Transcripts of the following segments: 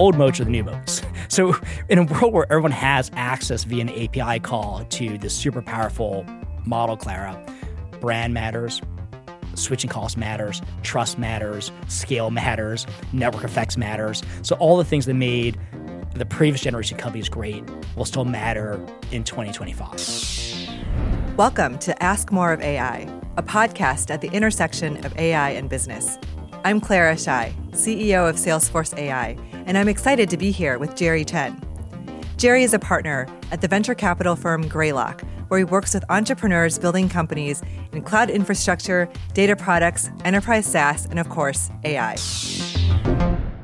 old are the new moats. So, in a world where everyone has access via an API call to this super powerful model, Clara, brand matters, switching cost matters, trust matters, scale matters, network effects matters. So, all the things that made the previous generation companies great will still matter in 2025. Welcome to Ask More of AI, a podcast at the intersection of AI and business. I'm Clara Shih, CEO of Salesforce AI and I'm excited to be here with Jerry Chen. Jerry is a partner at the venture capital firm Greylock, where he works with entrepreneurs building companies in cloud infrastructure, data products, enterprise SaaS, and of course, AI.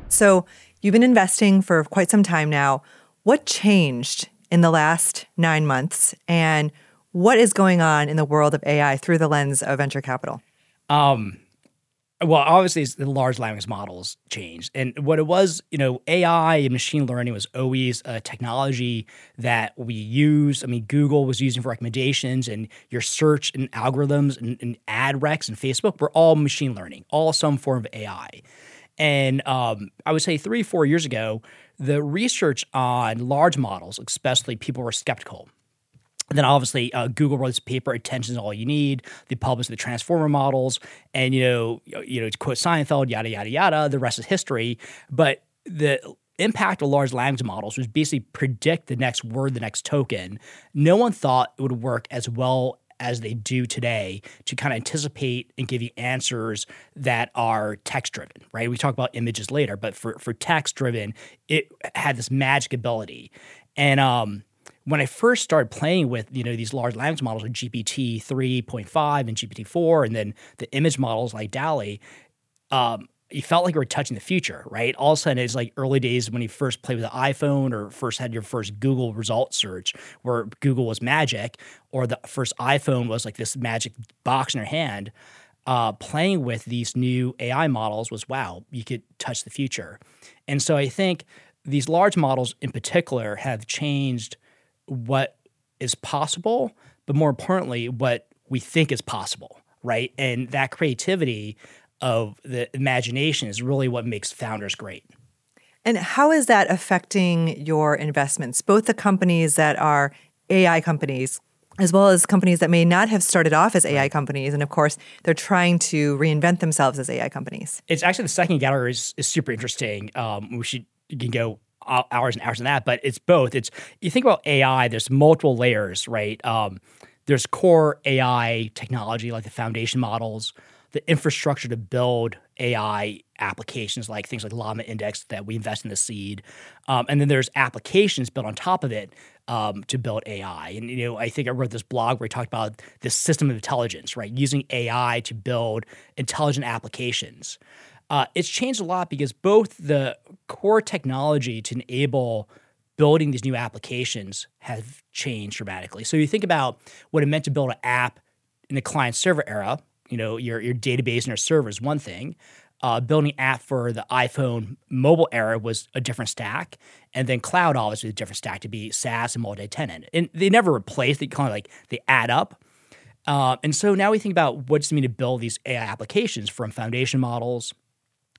So, you've been investing for quite some time now. What changed in the last nine months, and what is going on in the world of AI through the lens of venture capital? Um, well, obviously, the large language models changed, and what it was, you know, AI and machine learning was always a technology that we use. I mean, Google was using for recommendations, and your search and algorithms and, and ad recs and Facebook were all machine learning, all some form of AI. And um, I would say three, four years ago, the research on large models, especially people were skeptical. And then obviously uh, Google wrote this paper, attention is all you need. They published the transformer models, and you know, you know, to quote Seinfeld, yada yada yada. The rest is history. But the impact of large language models was basically predict the next word, the next token. No one thought it would work as well as they do today to kind of anticipate and give you answers that are text driven, right? We talk about images later, but for for text driven, it had this magic ability. And um, when I first started playing with you know these large language models like GPT 3.5 and GPT 4, and then the image models like DALL-E, um, you felt like you were touching the future, right? All of a sudden, it's like early days when you first played with the iPhone or first had your first Google result search, where Google was magic, or the first iPhone was like this magic box in your hand. Uh, playing with these new AI models was wow, you could touch the future. And so I think these large models in particular have changed what is possible, but more importantly, what we think is possible, right? And that creativity of the imagination is really what makes founders great. And how is that affecting your investments, both the companies that are AI companies as well as companies that may not have started off as AI companies. And of course, they're trying to reinvent themselves as AI companies. It's actually the second category is, is super interesting. Um, we should you can go hours and hours on that, but it's both. It's you think about AI. There's multiple layers, right? Um, there's core AI technology like the foundation models, the infrastructure to build AI applications like things like Llama Index that we invest in the seed, um, and then there's applications built on top of it um, to build AI. And you know, I think I wrote this blog where I talked about this system of intelligence, right? Using AI to build intelligent applications. Uh, it's changed a lot because both the core technology to enable building these new applications have changed dramatically. So you think about what it meant to build an app in the client server era. You know, your your database and your server is one thing. Uh, building an app for the iPhone mobile era was a different stack, and then cloud obviously was a different stack to be SaaS and multi-tenant. And they never replace; they kind of like they add up. Uh, and so now we think about what does it mean to build these AI applications from foundation models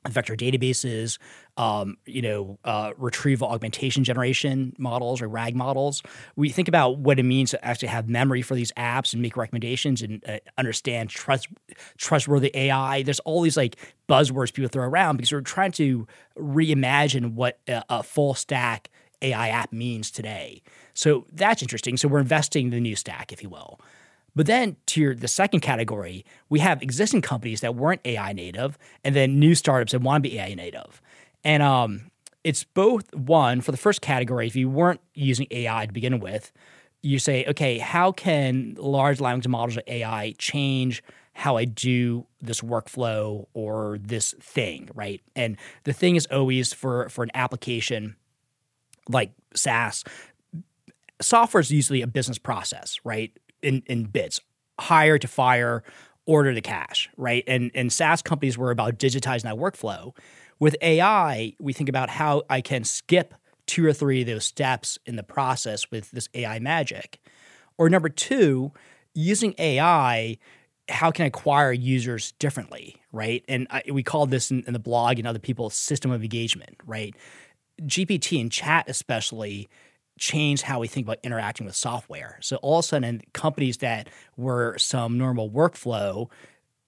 vector databases, um, you know, uh, retrieval augmentation generation models or RAG models. We think about what it means to actually have memory for these apps and make recommendations and uh, understand trust trustworthy AI. There's all these like buzzwords people throw around because we're trying to reimagine what a, a full stack AI app means today. So that's interesting. So we're investing in the new stack, if you will. But then to your, the second category, we have existing companies that weren't AI native, and then new startups that want to be AI native. And um, it's both one for the first category. If you weren't using AI to begin with, you say, okay, how can large language models of AI change how I do this workflow or this thing, right? And the thing is always for for an application like SaaS, software is usually a business process, right? In, in bits hire to fire, order to cash, right? And, and SaaS companies were about digitizing that workflow. With AI, we think about how I can skip two or three of those steps in the process with this AI magic. Or number two, using AI, how can I acquire users differently, right? And I, we call this in, in, the blog and other people system of engagement, right? GPT and chat especially changed how we think about interacting with software. So all of a sudden, companies that were some normal workflow,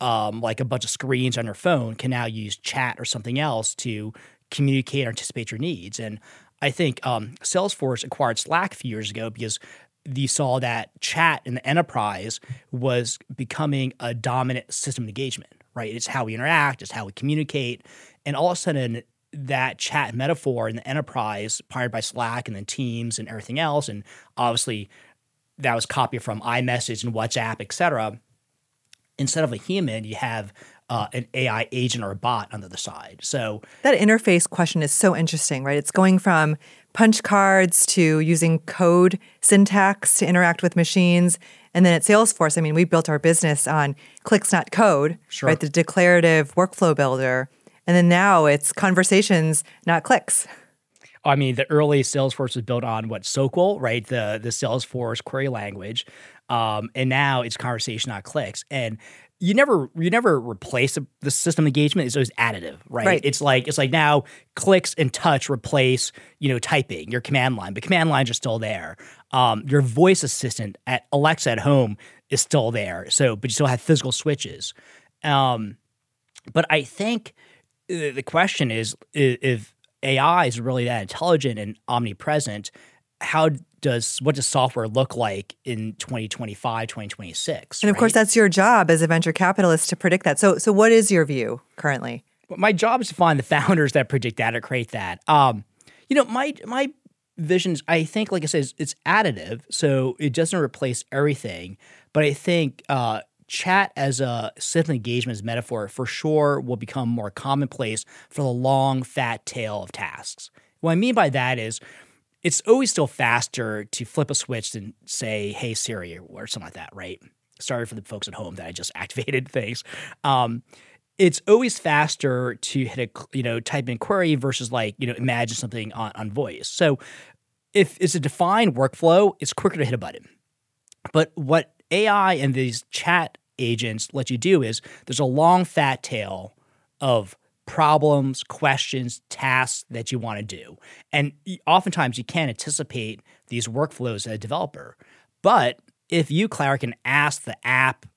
um, like a bunch of screens on your phone, can now use chat or something else to communicate or anticipate your needs. And I think um, Salesforce acquired Slack a few years ago because they saw that chat in the enterprise was becoming a dominant system engagement, right? It's how we interact, it's how we communicate. And all of a sudden, that chat metaphor in the enterprise, powered by Slack and then Teams and everything else, and obviously that was copied from iMessage and WhatsApp, et cetera. Instead of a human, you have uh, an AI agent or a bot on the other side. So that interface question is so interesting, right? It's going from punch cards to using code syntax to interact with machines. And then at Salesforce, I mean, we built our business on clicks, not code, sure. right? The declarative workflow builder. And then now it's conversations, not clicks. I mean, the early Salesforce was built on what SQL, right? The the Salesforce query language, um, and now it's conversation, not clicks. And you never you never replace the system engagement. It's always additive, right? right? It's like it's like now clicks and touch replace you know typing your command line. but command lines are still there. Um, your voice assistant at Alexa at home is still there. So, but you still have physical switches. Um, but I think the question is if AI is really that intelligent and omnipresent, how does what does software look like in 2025 2026 and of right? course that's your job as a venture capitalist to predict that. So so what is your view currently? My job is to find the founders that predict that or create that. Um you know my my visions i think like i said it's additive so it doesn't replace everything. But i think uh chat as a system engagement as metaphor for sure will become more commonplace for the long fat tail of tasks what i mean by that is it's always still faster to flip a switch than say, "Hey Siri" or something like that, right? Sorry for the folks at home that I just activated things. Um, it's always faster to hit a you know type in query versus like you know imagine something on, on voice. So if it's a defined workflow, it's quicker to hit a button. But what AI and these chat agents let you do is there's a long fat tail of problems, questions, tasks that you want to do. And oftentimes you can't anticipate these workflows as a developer. But if you, Clara, can ask the app,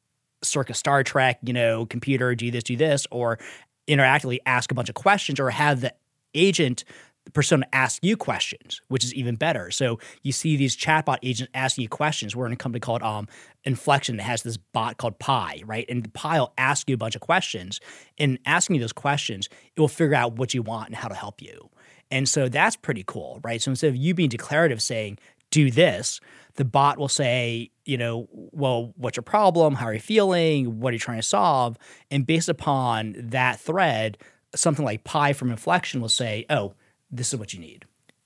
circa Star Trek, you know, computer, do this, do this, or interactively ask a bunch of questions or have the agent the persona asks you questions, which is even better. So you see these chatbot agents asking you questions. We're in a company called um, Inflection that has this bot called Pi, right? And the Pi will ask you a bunch of questions. And asking you those questions, it will figure out what you want and how to help you. And so that's pretty cool, right? So instead of you being declarative saying, do this, the bot will say, you know, well, what's your problem? How are you feeling? What are you trying to solve? And based upon that thread, something like Pi from Inflection will say, oh, this is what you need.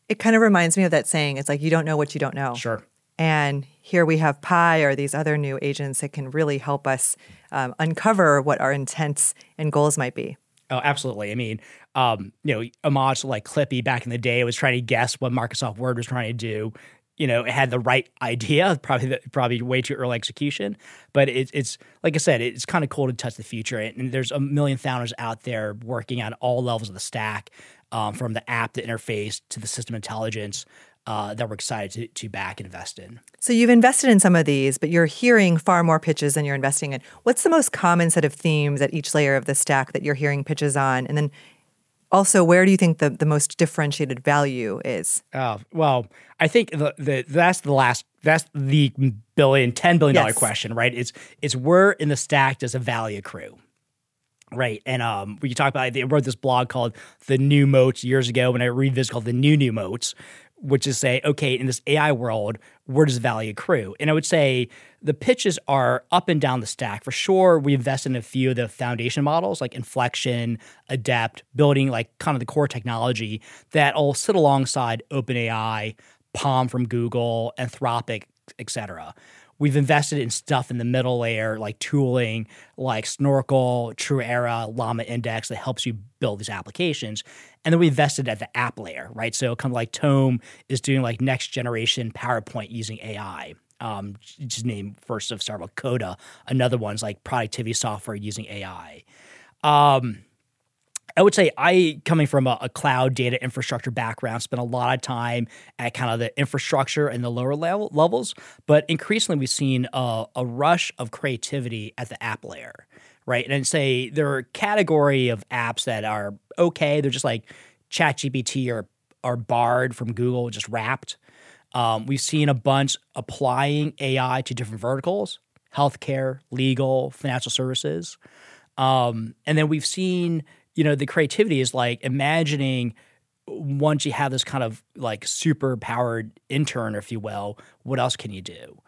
It kind of reminds me of that saying. It's like you don't know what you don't know. Sure. And here we have Pi or these other new agents that can really help us um, uncover what our intents and goals might be. Oh, absolutely. I mean, um, you know, homage to like Clippy back in the day was trying to guess what Microsoft Word was trying to do. You know, it had the right idea, probably the, probably way too early execution. But it, it's like I said, it's kind of cool to touch the future. And there's a million founders out there working on all levels of the stack um, from the app, the interface to the system intelligence uh, that we're excited to, to back invest in. So you've invested in some of these, but you're hearing far more pitches than you're investing in. What's the most common set of themes at each layer of the stack that you're hearing pitches on? And then also, where do you think the, the most differentiated value is? Oh, well, I think the, the that's the last that's the billion, ten billion dollar yes. question, right? It's it's where in the stack does a value accrue? Right. And um, we talk about, I wrote this blog called The New Moats years ago, and I read this called The New New Moats, which is say, okay, in this AI world, where does value accrue? And I would say the pitches are up and down the stack. For sure, we invest in a few of the foundation models like Inflection, Adept, building like kind of the core technology that will sit alongside OpenAI, PaLM from Google, Anthropic, et cetera. We've invested in stuff in the middle layer, like tooling, like Snorkel, Truera, Llama Index that helps you build these applications. And then we invested at the app layer, right? So kind of like Tome is doing like next generation PowerPoint using AI. Um, just name first of with Coda. Another one's like productivity software using AI. Um, I would say I, coming from a, a, cloud data infrastructure background, spent a lot of time at kind of the infrastructure and the lower level levels. But increasingly, we've seen a, a rush of creativity at the app layer, right? And I'd say there are a category of apps that are okay. They're just like ChatGPT or or Bard from Google, just wrapped. Um, we've seen a bunch applying AI to different verticals: healthcare, legal, financial services. Um, and then we've seen you know, the creativity is like imagining once you have this kind of like super powered intern, if you will, what else can you do?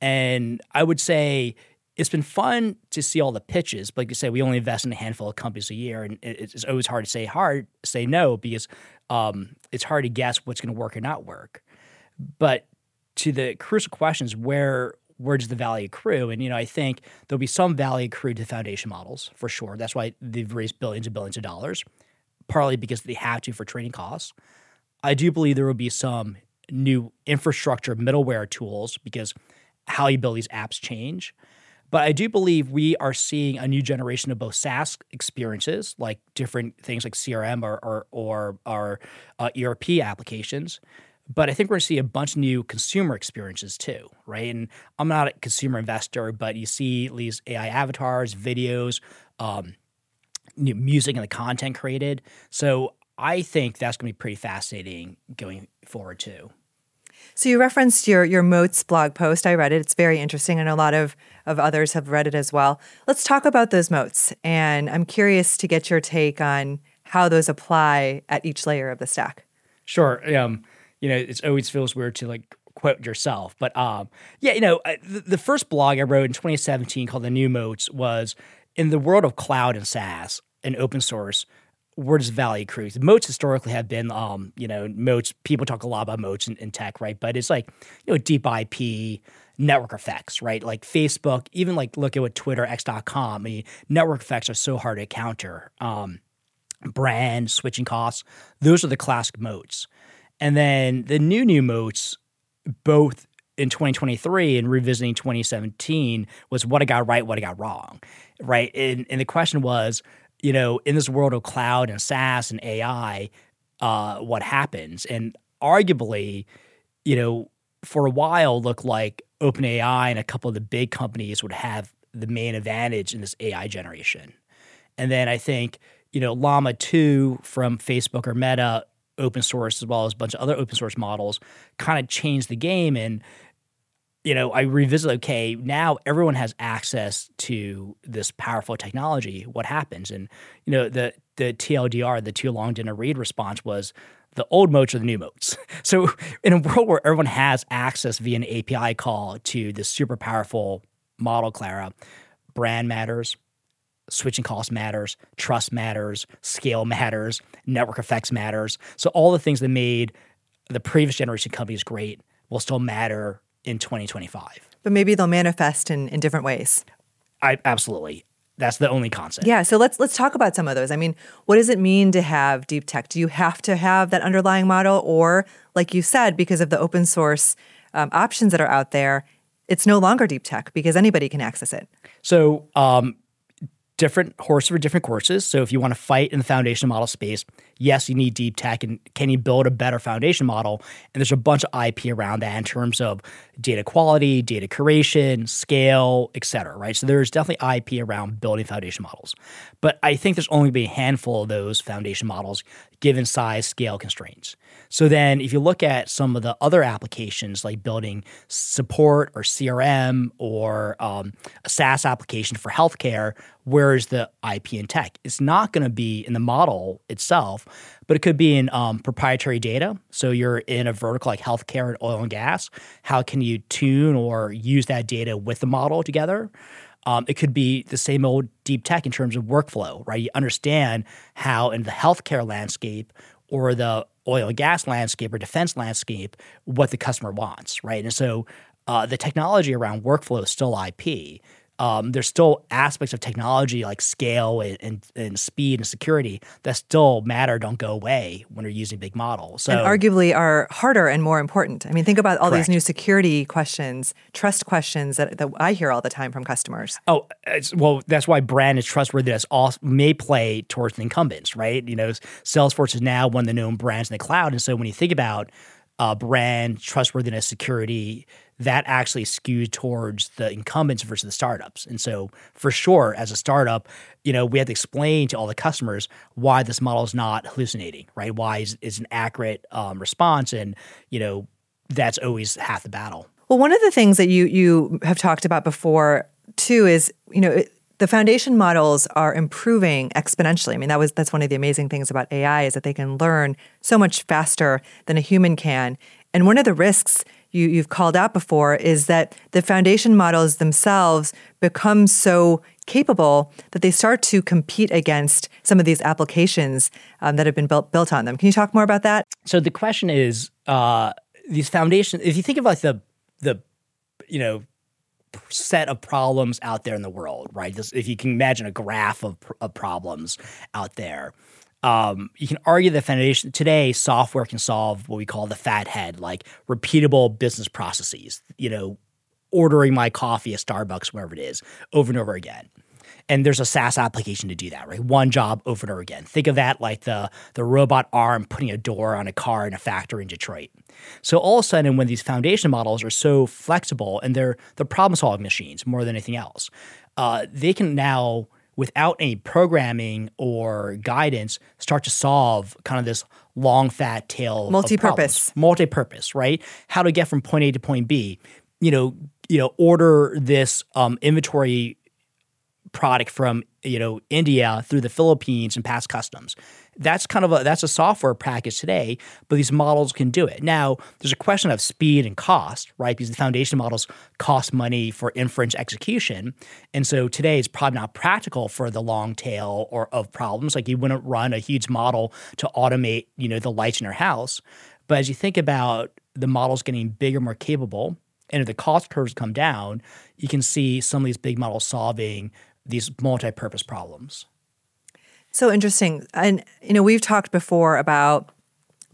And I would say it's been fun to see all the pitches. But like you say, we only invest in a handful of companies a year, and it's always hard to say hard say no because um, it's hard to guess what's going to work or not work. But to the crucial questions, where where does the value accrue? And you know, I think there'll be some value accrued to foundation models for sure. That's why they've raised billions and billions of dollars, partly because they have to for training costs. I do believe there will be some new infrastructure middleware tools because how you build these apps change. But I do believe we are seeing a new generation of both SaaS experiences, like different things like CRM or or, or, or uh, ERP applications, but I think we're going to see a bunch of new consumer experiences too, right? And I'm not a consumer investor, but you see these AI avatars, videos, um, music, and the content created. So I think that's going to be pretty fascinating going forward too. So you referenced your your Moats blog post. I read it. It's very interesting, and a lot of of others have read it as well. Let's talk about those moats, and I'm curious to get your take on how those apply at each layer of the stack. Sure. Um, you know, it always feels weird to like quote yourself. But um, yeah, you know, the, the, first blog I wrote in 2017 called The New Moats was in the world of cloud and SaaS and open source. Where does value accrue? Moats historically have been, um, you know, moats. People talk a lot about moats in, in tech, right? But it's like, you know, deep IP, network effects, right? Like Facebook, even like look at what Twitter, X.com. I mean, network effects are so hard to counter. Um, brand switching costs, those are the classic moats. And then the new new moats, both in 2023 and revisiting 2017, was what I got right, what I got wrong, right? And, and the question was, you know, in this world of cloud and SaaS and AI, uh, what happens? And arguably, you know, for a while, looked like OpenAI and a couple of the big companies would have the main advantage in this AI generation. And then I think, you know, Llama 2 from Facebook or Meta open source as well as a bunch of other open source models kind of changed the game. And you know i revisit okay now everyone has access to this powerful technology. What happens? And you know the the tldr the too long didn't read response was the old moats are the new moats so in a world where everyone has access via an api call to this super powerful model clara brand matters switching cost matters, trust matters, scale matters, network effects matters. So all the things that made the previous generation companies great will still matter in 2025. But maybe they'll manifest in, in different ways. I absolutely. That's the only concept. Yeah. So let's let's talk about some of those. I mean, what does it mean to have deep tech? Do you have to have that underlying model, or like you said, because of the open source um, options that are out there, it's no longer deep tech because anybody can access it. So um, different horses for different courses. So if you want to fight in the foundation model space, yes, you need deep tech and can you build a better foundation model? And there's a bunch of IP around that in terms of data quality, data curation, scale, et cetera, right? So there's definitely IP around building foundation models. But I think there's only be a handful of those foundation models given size, scale constraints. So then if you look at some of the other applications like building support or CRM or um, a SaaS application for healthcare, where's the IP and tech? It's not going to be in the model itself, but it could be in um, proprietary data. So you're in a vertical like healthcare and oil and gas. How can you tune or use that data with the model together? Um, it could be the same old deep tech in terms of workflow, right? You understand how in the healthcare landscape or the oil and gas landscape or defense landscape what the customer wants, right? And so uh, the technology around workflow is still IP. Um, there's still aspects of technology like scale and, and, and, speed and security that still matter, don't go away when you're using big models. So, and arguably are harder and more important. I mean, think about all correct. these new security questions, trust questions that, that I hear all the time from customers. Oh, well, that's why brand and trustworthiness all may play towards the incumbents, right? You know, Salesforce is now one of the known brands in the cloud. And so when you think about uh, brand, trustworthiness, security, that actually skewed towards the incumbents versus the startups. And so, for sure, as a startup, you know, we have to explain to all the customers why this model is not hallucinating, right? Why is, is an accurate um, response, and you know, that's always half the battle. Well, one of the things that you you have talked about before too is you know. It, the foundation models are improving exponentially. I mean, that was that's one of the amazing things about AI is that they can learn so much faster than a human can. And one of the risks you, you've called out before is that the foundation models themselves become so capable that they start to compete against some of these applications um, that have been built built on them. Can you talk more about that? So the question is, uh, these foundations. If you think like the the you know set of problems out there in the world, right? This, if you can imagine a graph of, of problems out there, um, you can argue the foundation today software can solve what we call the fat head, like repeatable business processes. You know, ordering my coffee at Starbucks, wherever it is, over and over again and there's a SaaS application to do that, right? One job over and over again. Think of that like the the robot arm putting a door on a car in a factory in Detroit. So all of a sudden, when these foundation models are so flexible and they're the problem solving machines more than anything else, uh, they can now without any programming or guidance start to solve kind of this long fat tail multi-purpose multi-purpose right how to get from point a to point b you know you know order this um, inventory product from you know India through the Philippines and past customs. That's kind of a that's a software package today, but these models can do it. Now, there's a question of speed and cost, right? Because the foundation models cost money for inference execution. And so today it's probably not practical for the long tail or of problems. Like you wouldn't run a huge model to automate, you know, the lights in your house. But as you think about the models getting bigger, more capable, and if the cost curves come down, you can see some of these big models solving these multi-purpose problems. So interesting. And you know, we've talked before about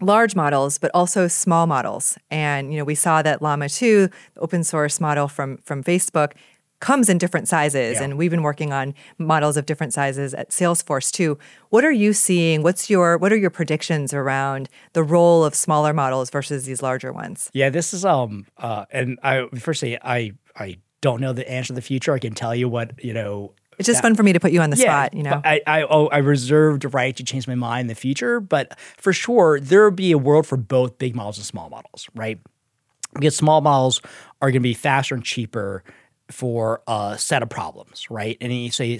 large models, but also small models. And you know, we saw that Llama 2, the open source model from from Facebook, comes in different sizes. Yeah. And we've been working on models of different sizes at Salesforce too. What are you seeing? What's your what are your predictions around the role of smaller models versus these larger ones? Yeah, this is um uh and I firstly I I don't know the answer to the future. I can tell you what, you know, it's just fun for me to put you on the yeah, spot, you know. I I oh, I reserved the right to change my mind in the future, but for sure there will be a world for both big models and small models, right? Because small models are going to be faster and cheaper for a set of problems, right? And you say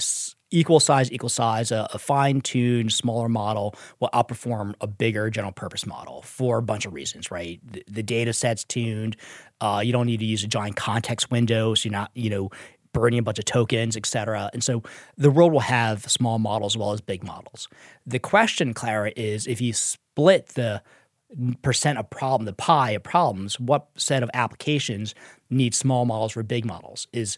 equal size, equal size, a, a fine tuned, smaller model will outperform a bigger general purpose model for a bunch of reasons, right? The, the data set's tuned. Uh, you don't need to use a giant context window. So you're not, you know, burning a bunch of tokens, et cetera. And so the world will have small models as well as big models. The question, Clara, is if you split the percent of problem, the pie of problems, what set of applications need small models for big models? Is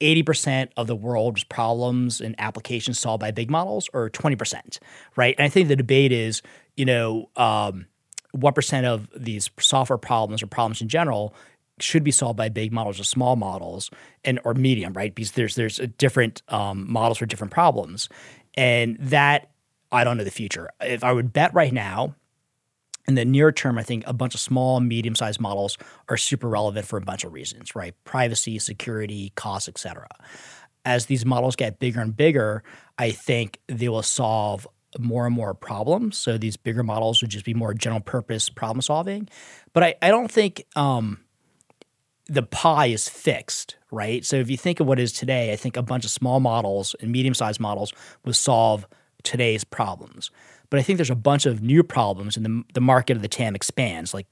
80% of the world's problems and applications solved by big models or 20%, right? And I think the debate is, you know, um, what percent of these software problems or problems in general should be solved by big models or small models and or medium, right? Because there's there's different um, models for different problems, and that I don't know the future. If I would bet right now, in the near term, I think a bunch of small, and medium sized models are super relevant for a bunch of reasons, right? Privacy, security, cost, etc. As these models get bigger and bigger, I think they will solve more and more problems. So these bigger models would just be more general purpose problem solving. But I, I don't think um, the pie is fixed, right? So if you think of what is today, I think a bunch of small models and medium sized models would solve today's problems. But I think there's a bunch of new problems and the, the market of the TAM expands like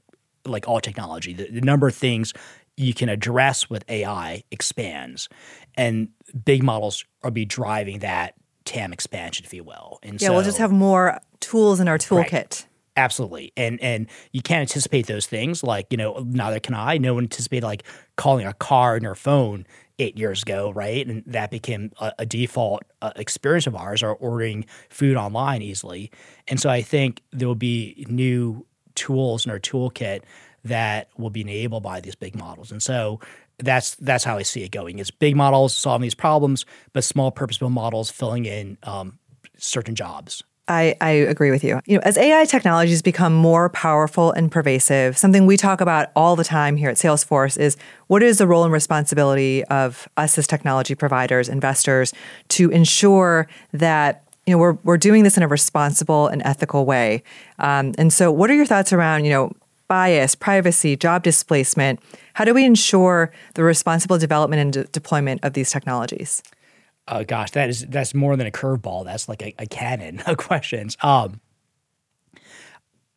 like all technology. The, the number of things you can address with AI expands. And big models are be driving that TAM expansion, if you will. And yeah, so, we'll just have more tools in our toolkit. Right. Absolutely. And and you can't anticipate those things. Like, you know, neither can I. No one anticipated like calling a car in your phone eight years ago, right? And that became a, a default uh, experience of ours, or ordering food online easily. And so I think there will be new tools in our toolkit that will be enabled by these big models. And so that's that's how I see it going. It's big models solving these problems, but small purpose-built models filling in um, certain jobs. I, I agree with you. You know, as AI technologies become more powerful and pervasive, something we talk about all the time here at Salesforce is what is the role and responsibility of us as technology providers, investors, to ensure that you know we're we're doing this in a responsible and ethical way. Um, and so, what are your thoughts around you know bias, privacy, job displacement? How do we ensure the responsible development and de- deployment of these technologies? Oh gosh, that is that's more than a curveball. That's like a, a cannon of questions. Um,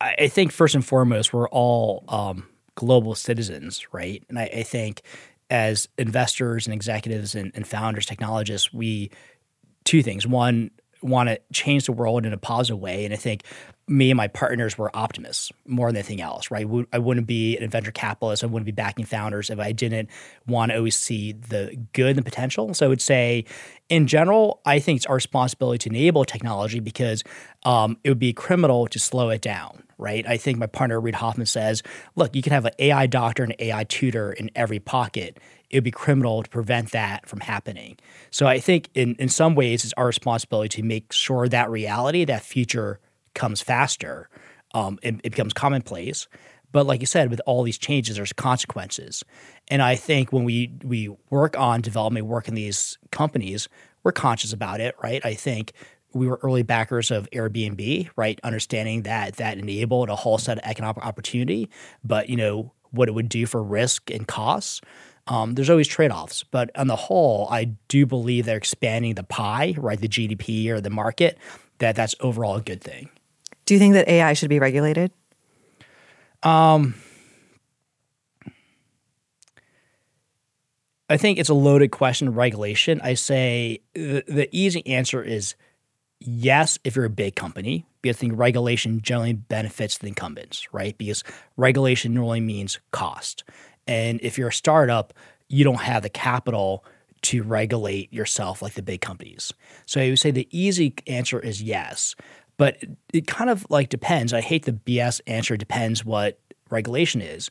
I, I, think first and foremost, we're all um, global citizens, right? And I, I, think as investors and executives and, and founders, technologists, we two things. One, want to change the world in a positive way. And I think me and my partners were optimists more than anything else, right? I wouldn't be an venture capitalist. I wouldn't be backing founders if I didn't want to always see the good and the potential. So I would say, in general, I think it's our responsibility to enable technology because um, it would be criminal to slow it down, right? I think my partner, Reid Hoffman, says, look, you can have an AI doctor and an AI tutor in every pocket it would be criminal to prevent that from happening. So I think in, in some ways it's our responsibility to make sure that reality, that future comes faster. Um, it, it becomes commonplace. But like you said, with all these changes, there's consequences. And I think when we we work on development, work in these companies, we're conscious about it, right? I think we were early backers of Airbnb, right? Understanding that that enabled a whole set of economic opportunity, but you know what it would do for risk and costs. Um, there's always trade offs, but on the whole, I do believe they're expanding the pie, right? The GDP or the market, that that's overall a good thing. Do you think that AI should be regulated? Um, I think it's a loaded question, regulation. I say the, the easy answer is yes, if you're a big company, because I think regulation generally benefits the incumbents, right? Because regulation normally means cost. And if you're a startup, you don't have the capital to regulate yourself like the big companies. So I would say the easy answer is yes, but it kind of like depends. I hate the BS answer depends what regulation is.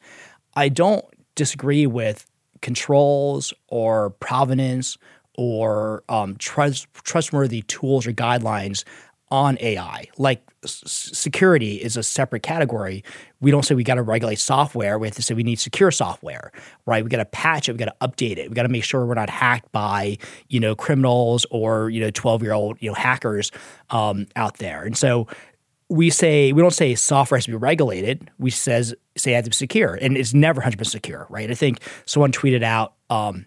I don't disagree with controls or provenance or um, trust, trustworthy tools or guidelines on AI. Like s- security is a separate category. We don't say we got to regulate software. We have to say we need secure software, right? We got to patch it. We got to update it. We got to make sure we're not hacked by you know criminals or you know twelve year old you know hackers um, out there. And so we say we don't say software has to be regulated. We says say it has to be secure, and it's never hundred percent secure, right? I think someone tweeted out. Um,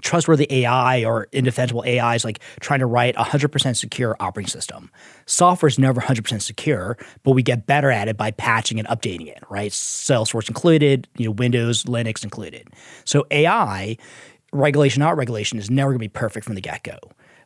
trustworthy AI or indefensible AI is like trying to write a 100% secure operating system. Software is never 100% secure, but we get better at it by patching and updating it, right? Salesforce included, you know, Windows, Linux included. So AI, regulation, not regulation, is never going to be perfect from the get go.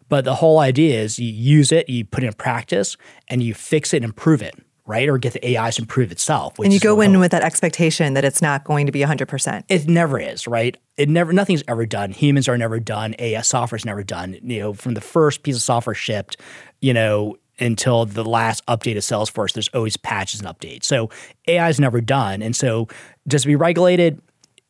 But the whole idea is you use it, you put it in practice, and you fix it and improve it right? Or get the AI to improve itself. and you go in with that expectation that it's not going to be 100%. It never is, right? It never, nothing's ever done. Humans are never done. AI software's never done. You know, from the first piece of software shipped, you know, until the last update of Salesforce, there's always patches and updates. So AI is never done. And so just to be regulated,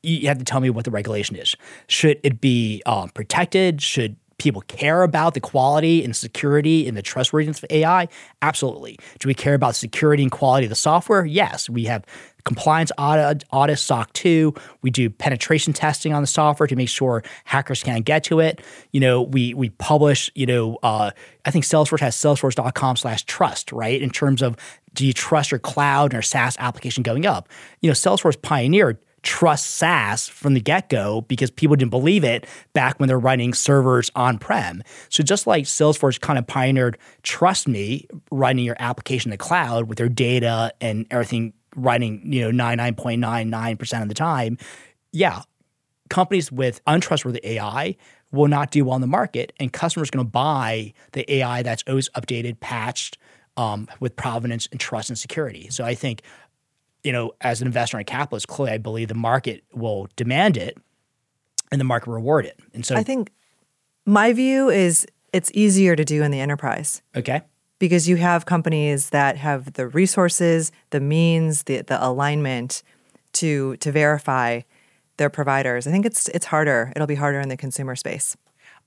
you have to tell me what the regulation is. Should it be um, protected? Should people care about the quality and security and the trustworthiness of AI? Absolutely. Do we care about security and quality of the software? Yes. We have compliance audit, audit SOC 2. We do penetration testing on the software to make sure hackers can't get to it. You know, we we publish, you know, uh, I think Salesforce has salesforce.com slash trust, right? In terms of do you trust your cloud and your SaaS application going up? You know, Salesforce pioneered trust SaaS from the get go because people didn't believe it back when they're running servers on prem. So just like Salesforce kind of pioneered trust me running your application in the cloud with their data and everything running, you know, 99.99% of the time. Yeah, companies with untrustworthy AI will not do well in the market and customers going to buy the AI that's always updated, patched, um, with provenance and trust and security. So I think you know, as an investor and a capitalist, clearly I believe the market will demand it. and the market reward it. And so I think my view is it's easier to do in the enterprise okay, because you have companies that have the resources, the means, the the alignment to to verify their providers. I think it's it's harder. It'll be harder in the consumer space.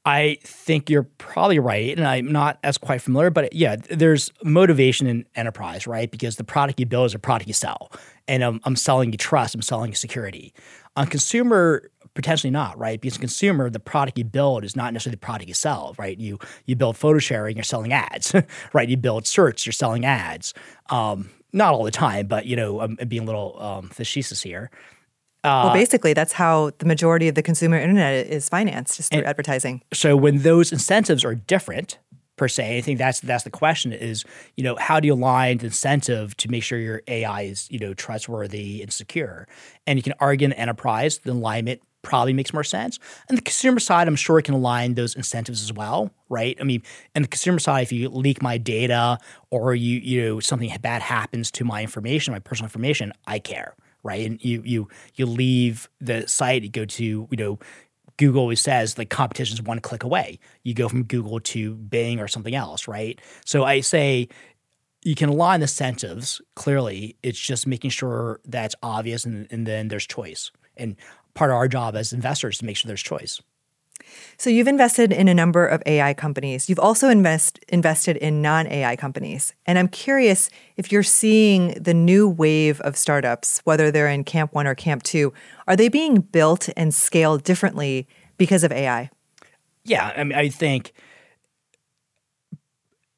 I think you're probably right, and I'm not as quite familiar, but yeah, there's motivation in enterprise, right? Because the product you build is a product you sell, and I'm, I'm selling you trust, I'm selling you security. On consumer, potentially not, right? Because consumer, the product you build is not necessarily the product you sell, right? You you build photo sharing, you're selling ads, right? You build search, you're selling ads. Um, not all the time, but you know, I'm being a little um, facetious here. Uh, well, basically, that's how the majority of the consumer internet is financed, just through advertising. so when those incentives are different per se, I think that's that's the question is, you know, how do you align the incentive to make sure your AI is, you know, trustworthy and secure? And you can argue in the enterprise, the alignment probably makes more sense. And the consumer side, I'm sure it can align those incentives as well, right? I mean, and the consumer side, if you leak my data or you, you know, something bad happens to my information, my personal information, I care, right? And you you you leave the site, you go to, you know, Google always says like competition is one click away. You go from Google to Bing or something else, right? So I say you can align the incentives clearly. It's just making sure that's obvious and, and then there's choice. And part of our job as investors to make sure there's choice. So you've invested in a number of AI companies. You've also invest, invested in non-AI companies. And I'm curious if you're seeing the new wave of startups, whether they're in camp 1 or camp 2, are they being built and scaled differently because of AI? Yeah, I mean, I think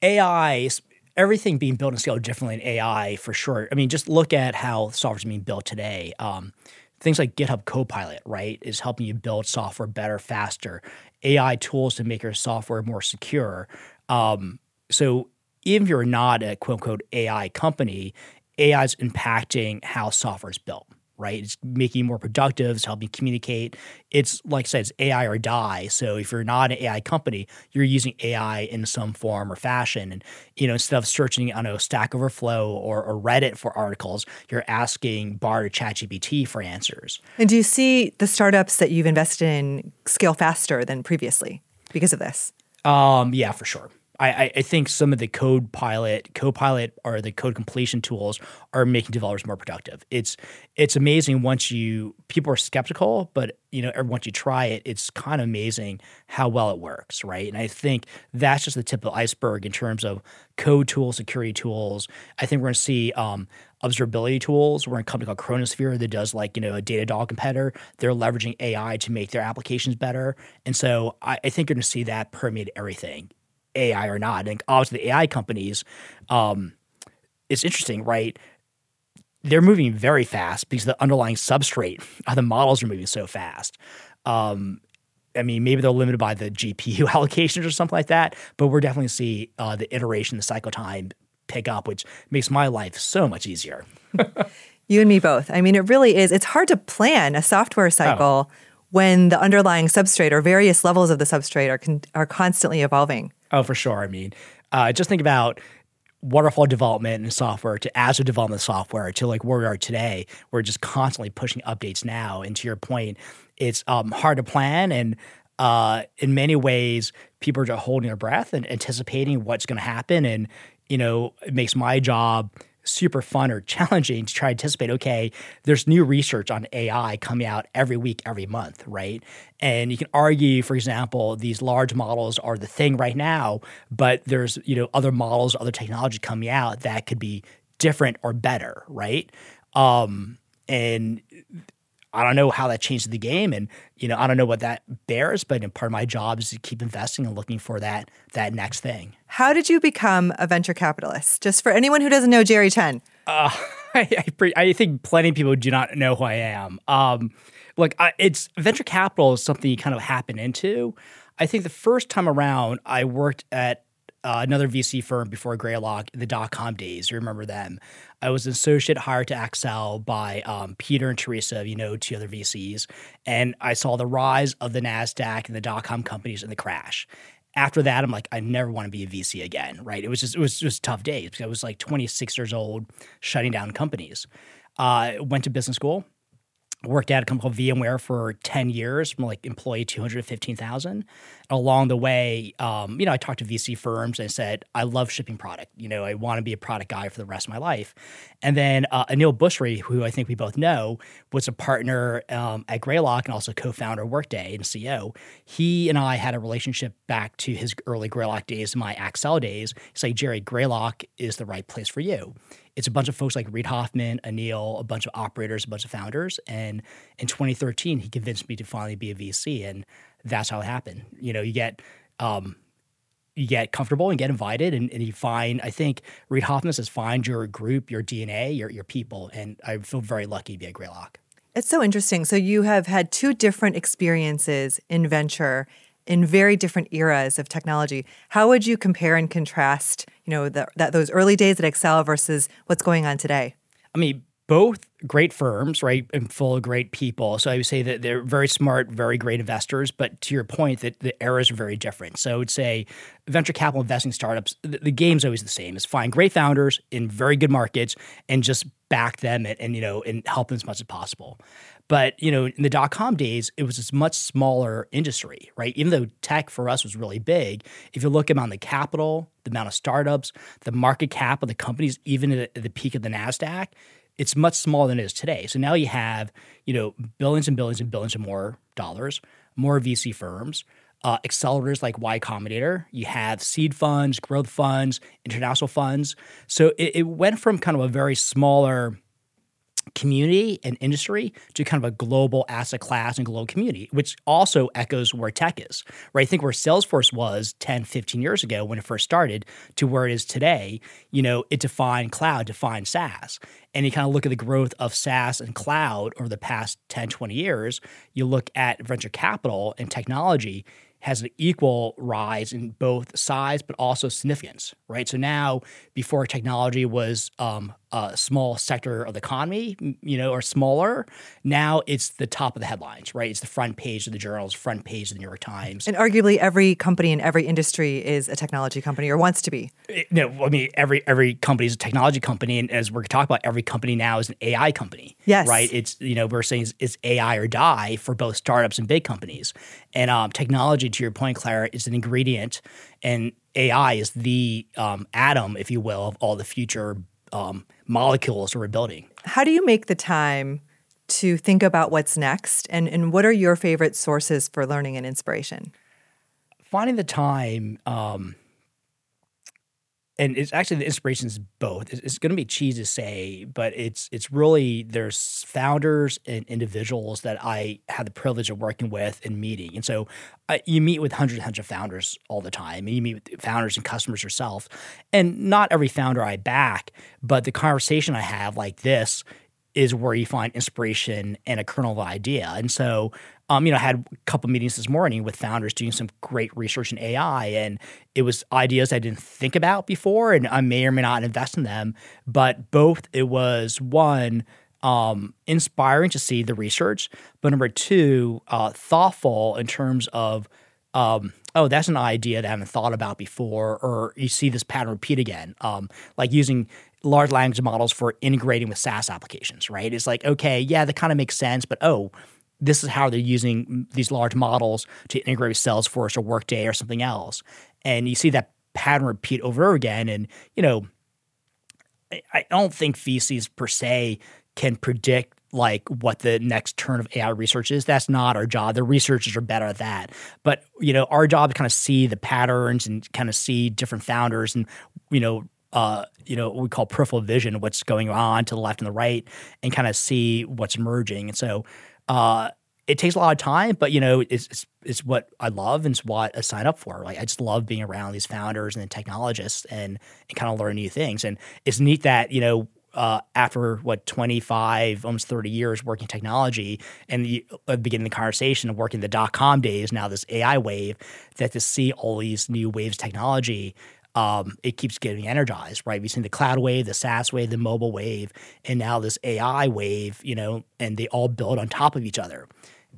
AI, everything being built and scaled differently in AI for sure. I mean, just look at how software's being built today. Um, things like GitHub Copilot, right, is helping you build software better, faster. AI tools to make your software more secure. Um, so even if you're not a quote unquote AI company, AI is impacting how software is built, right? It's making you more productive, it's helping you communicate. It's like I said, it's AI or die. So if you're not an AI company, you're using AI in some form or fashion. And you know, instead of searching on a Stack Overflow or, or Reddit for articles, you're asking Bard or ChatGPT for answers. And do you see the startups that you've invested in scale faster than previously because of this? Um, yeah, for sure. I, I, think some of the code pilot, copilot or the code completion tools are making developers more productive. It's it's amazing once you people are skeptical, but you know, once you try it, it's kind of amazing how well it works, right? And I think that's just the tip of the iceberg in terms of code tools, security tools. I think we're going to see um, observability tools. We're in a company called Chronosphere that does like you know a data Datadog competitor. They're leveraging AI to make their applications better, and so I, I think you're going to see that permeate everything. AI or not. And obviously, the AI companies, um, it's interesting, right? They're moving very fast because the underlying substrate of the models are moving so fast. Um, I mean, maybe they're limited by the GPU allocations or something like that, but we're definitely see uh, the iteration, the cycle time pick up, which makes my life so much easier. You and me both. I mean, it really is. It's hard to plan a software cycle when the underlying substrate or various levels of the substrate are con- are constantly evolving. Oh, for sure. I mean, uh, just think about waterfall development and software to agile development software to like where we are today. We're just constantly pushing updates now. And to your point, it's um, hard to plan. And uh, in many ways, people are just holding their breath and anticipating what's going to happen. And, you know, it makes my job super fun or challenging to try to anticipate okay there's new research on ai coming out every week every month right? And you can argue for example these large models are the thing right now but there's you know other models other technology coming out that could be different or better right? Um and I don't know how that changed the game, and you know I don't know what that bears. But part of my job is to keep investing and looking for that that next thing. How did you become a venture capitalist? Just for anyone who doesn't know Jerry Chen. Uh, I, I, pre- I think plenty of people do not know who I am. Um, look, I, it's venture capital is something you kind of happen into. I think the first time around, I worked at uh, another VC firm before Greylock in the dot com days. You remember them? I was an associate hired to Accel by um, Peter and Teresa, you know, two other VCs, and I saw the rise of the Nasdaq and the dot com companies and the crash. After that, I'm like, I never want to be a VC again, right? It was just it was just tough days because I was like 26 years old, shutting down companies. Uh, went to business school, worked at a company called VMware for 10 years, from like employee 215,000. Along the way, um, you know, I talked to VC firms and said, I love shipping product. You know, I want to be a product guy for the rest of my life. And then uh, Aneel Bhusri, who I think we both know, was a partner um, at Greylock and also co-founder of Workday and CEO. He and I had a relationship back to his early Greylock days, my Accel days. He's like, Jerry, Greylock is the right place for you it's a bunch of folks like Reid Hoffman, Aneel, a bunch of operators, a bunch of founders. And in 2013, he convinced me to finally be a VC, and that's how it happened. You know, you get um, you get comfortable and get invited, and, and you find. I think Reid Hoffman says, find your group, your DNA, your your people, and I feel very lucky to be at Greylock. It's so interesting. So you have had two different experiences in venture in very different eras of technology. How would you compare and contrast, you know, the, that those early days at Accel versus what's going on today? I mean, both great firms, right, and full of great people. So I would say that they're very smart, very great investors. But to your point, that the eras are very different. So I would say venture capital investing startups, the, the game's always the same: is find great founders in very good markets and just back them and, and you know and help them as much as possible. But you know, in the dot com days, it was a much smaller industry, right? Even though tech for us was really big, if you look at amount the capital, the amount of startups, the market cap of the companies, even at the peak of the Nasdaq, it's much smaller than it is today. So now you have you know billions and billions and billions of more dollars, more VC firms. Uh, accelerators like Y Combinator. You have seed funds, growth funds, international funds. So it, it went from kind of a very smaller community and industry to kind of a global asset class and global community, which also echoes where tech is, right? I think where Salesforce was 10, 15 years ago when it first started to where it is today, you know, it defined cloud, defined SaaS. And you kind of look at the growth of SaaS and cloud over the past 10, 20 years, you look at venture capital and technology, has an equal rise in both size but also significance, right? So now, before technology was um, a small sector of the economy, you know, or smaller. Now it's the top of the headlines, right? It's the front page of the journals, front page of the New York Times. And arguably every company in every industry is a technology company or wants to be. It, no, I mean every every company is a technology company, and as we're talking about, every company now is an AI company. Yes, right. It's you know we're saying it's, it's AI or die for both startups and big companies, and um, technology, to your point, Clara, is an ingredient, and AI is the um, atom, if you will, of all the future um, molecules we're building. How do you make the time to think about what's next? And, and what are your favorite sources for learning and inspiration? Finding the time, um, and it's actually the inspiration is both. It's, it's going to be cheesy to say, but it's it's really there's founders and individuals that I had the privilege of working with and meeting, and so uh, you meet with hundreds and hundreds of founders all the time, and you meet with founders and customers yourself, and not every founder I back, but the conversation I have like this is where you find inspiration and a kernel of idea. And so, um, you know, I had a couple meetings this morning with founders doing some great research in AI, and it was ideas I didn't think about before, and I may or may not invest in them. But both, it was one, um, inspiring to see the research, but number two, uh, thoughtful in terms of, um, oh, that's an idea that I haven't thought about before, or you see this pattern repeat again, um, like using large language models for integrating with SaaS applications, right? It's like, okay, yeah, that kind of makes sense, but oh, this is how they're using these large models to integrate with Salesforce or Workday or something else. And you see that pattern repeat over and over again. And, you know, I don't think VCs per se can predict like what the next turn of AI research is. That's not our job. The researchers are better at that. But you know, our job to kind of see the patterns and kind of see different founders and you know uh, you know, what we call peripheral vision, what's going on to the left and the right, and kind of see what's emerging. And so uh, it takes a lot of time, but you know, it's, it's, it's what I love and it's what I sign up for. Like I just love being around these founders and technologists and and kind of learn new things. And it's neat that you know uh, after what 25 almost 30 years working technology and the, the beginning the conversation of working the dot-com days now this ai wave that to see all these new waves technology um, it keeps getting energized, right? We've seen the cloud wave, the SaaS wave, the mobile wave, and now this AI wave, you know, and they all build on top of each other.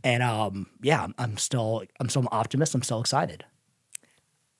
And um, yeah, I'm still I'm still an optimist. I'm still excited.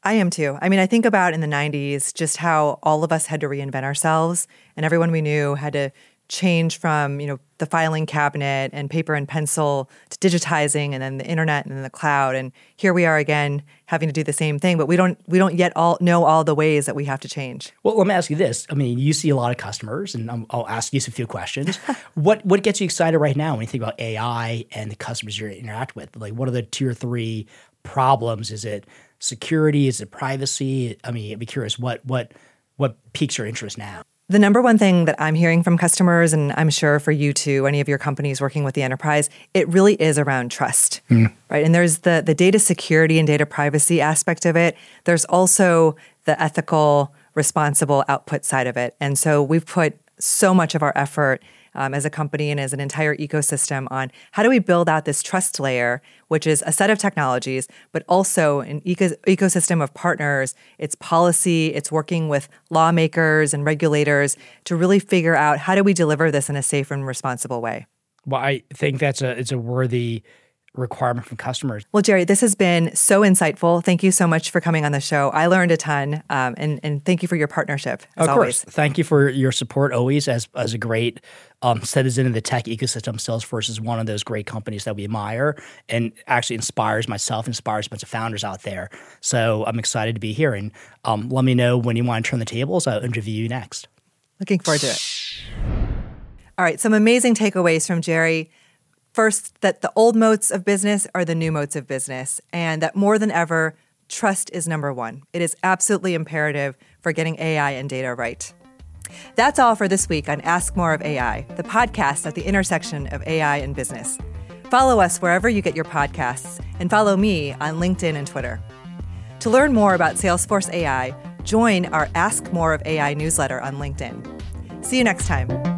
I am too. I mean, I think about in the 90s just how all of us had to reinvent ourselves and everyone we knew had to change from you know the filing cabinet and paper and pencil to digitizing and then the internet and then the cloud. And here we are again having to do the same thing but we don't we don't yet all know all the ways that we have to change. Well let me ask you this. I mean you see a lot of customers and i will ask you some few questions. What what gets you excited right now when you think about ai and the customers you interact with? Like what are the two or three problems? Is it security? Is it privacy? I mean i'd be curious what what what piques your interest now the number one thing that I'm hearing from customers, and I'm sure for you too, any of your companies working with the enterprise, it really is around trust, mm. right? And there's the the data security and data privacy aspect of it. There's also the ethical, responsible output side of it. And so we've put so much of our effort um, as a company and as an entire ecosystem on how do we build out this trust layer, which is a set of technologies, but also an eco- ecosystem of partners. It's policy, it's working with lawmakers and regulators to really figure out how do we deliver this in a safe and responsible way. Well, I think that's a it's a worthy requirement from customers. Well, Jerry, this has been so insightful. Thank you so much for coming on the show. I learned a ton, um, and and thank you for your partnership. of always. course, thank you for your support always as as a great um, citizen of the tech ecosystem. Salesforce is one of those great companies that we admire and actually inspires myself, inspires a bunch of founders out there. So I'm excited to be here, and um, let me know when you want to turn the tables. I'll interview you next. Looking forward to it. All right, some amazing takeaways from Jerry. First, that the old moats of business are the new moats of business, and that more than ever, trust is number one. It is absolutely imperative for getting AI and data right. That's all for this week on Ask More of AI, the podcast at the intersection of AI and business. Follow us wherever you get your podcasts, and follow me on LinkedIn and Twitter. To learn more about Salesforce AI, join our Ask More of AI newsletter on LinkedIn. See you next time.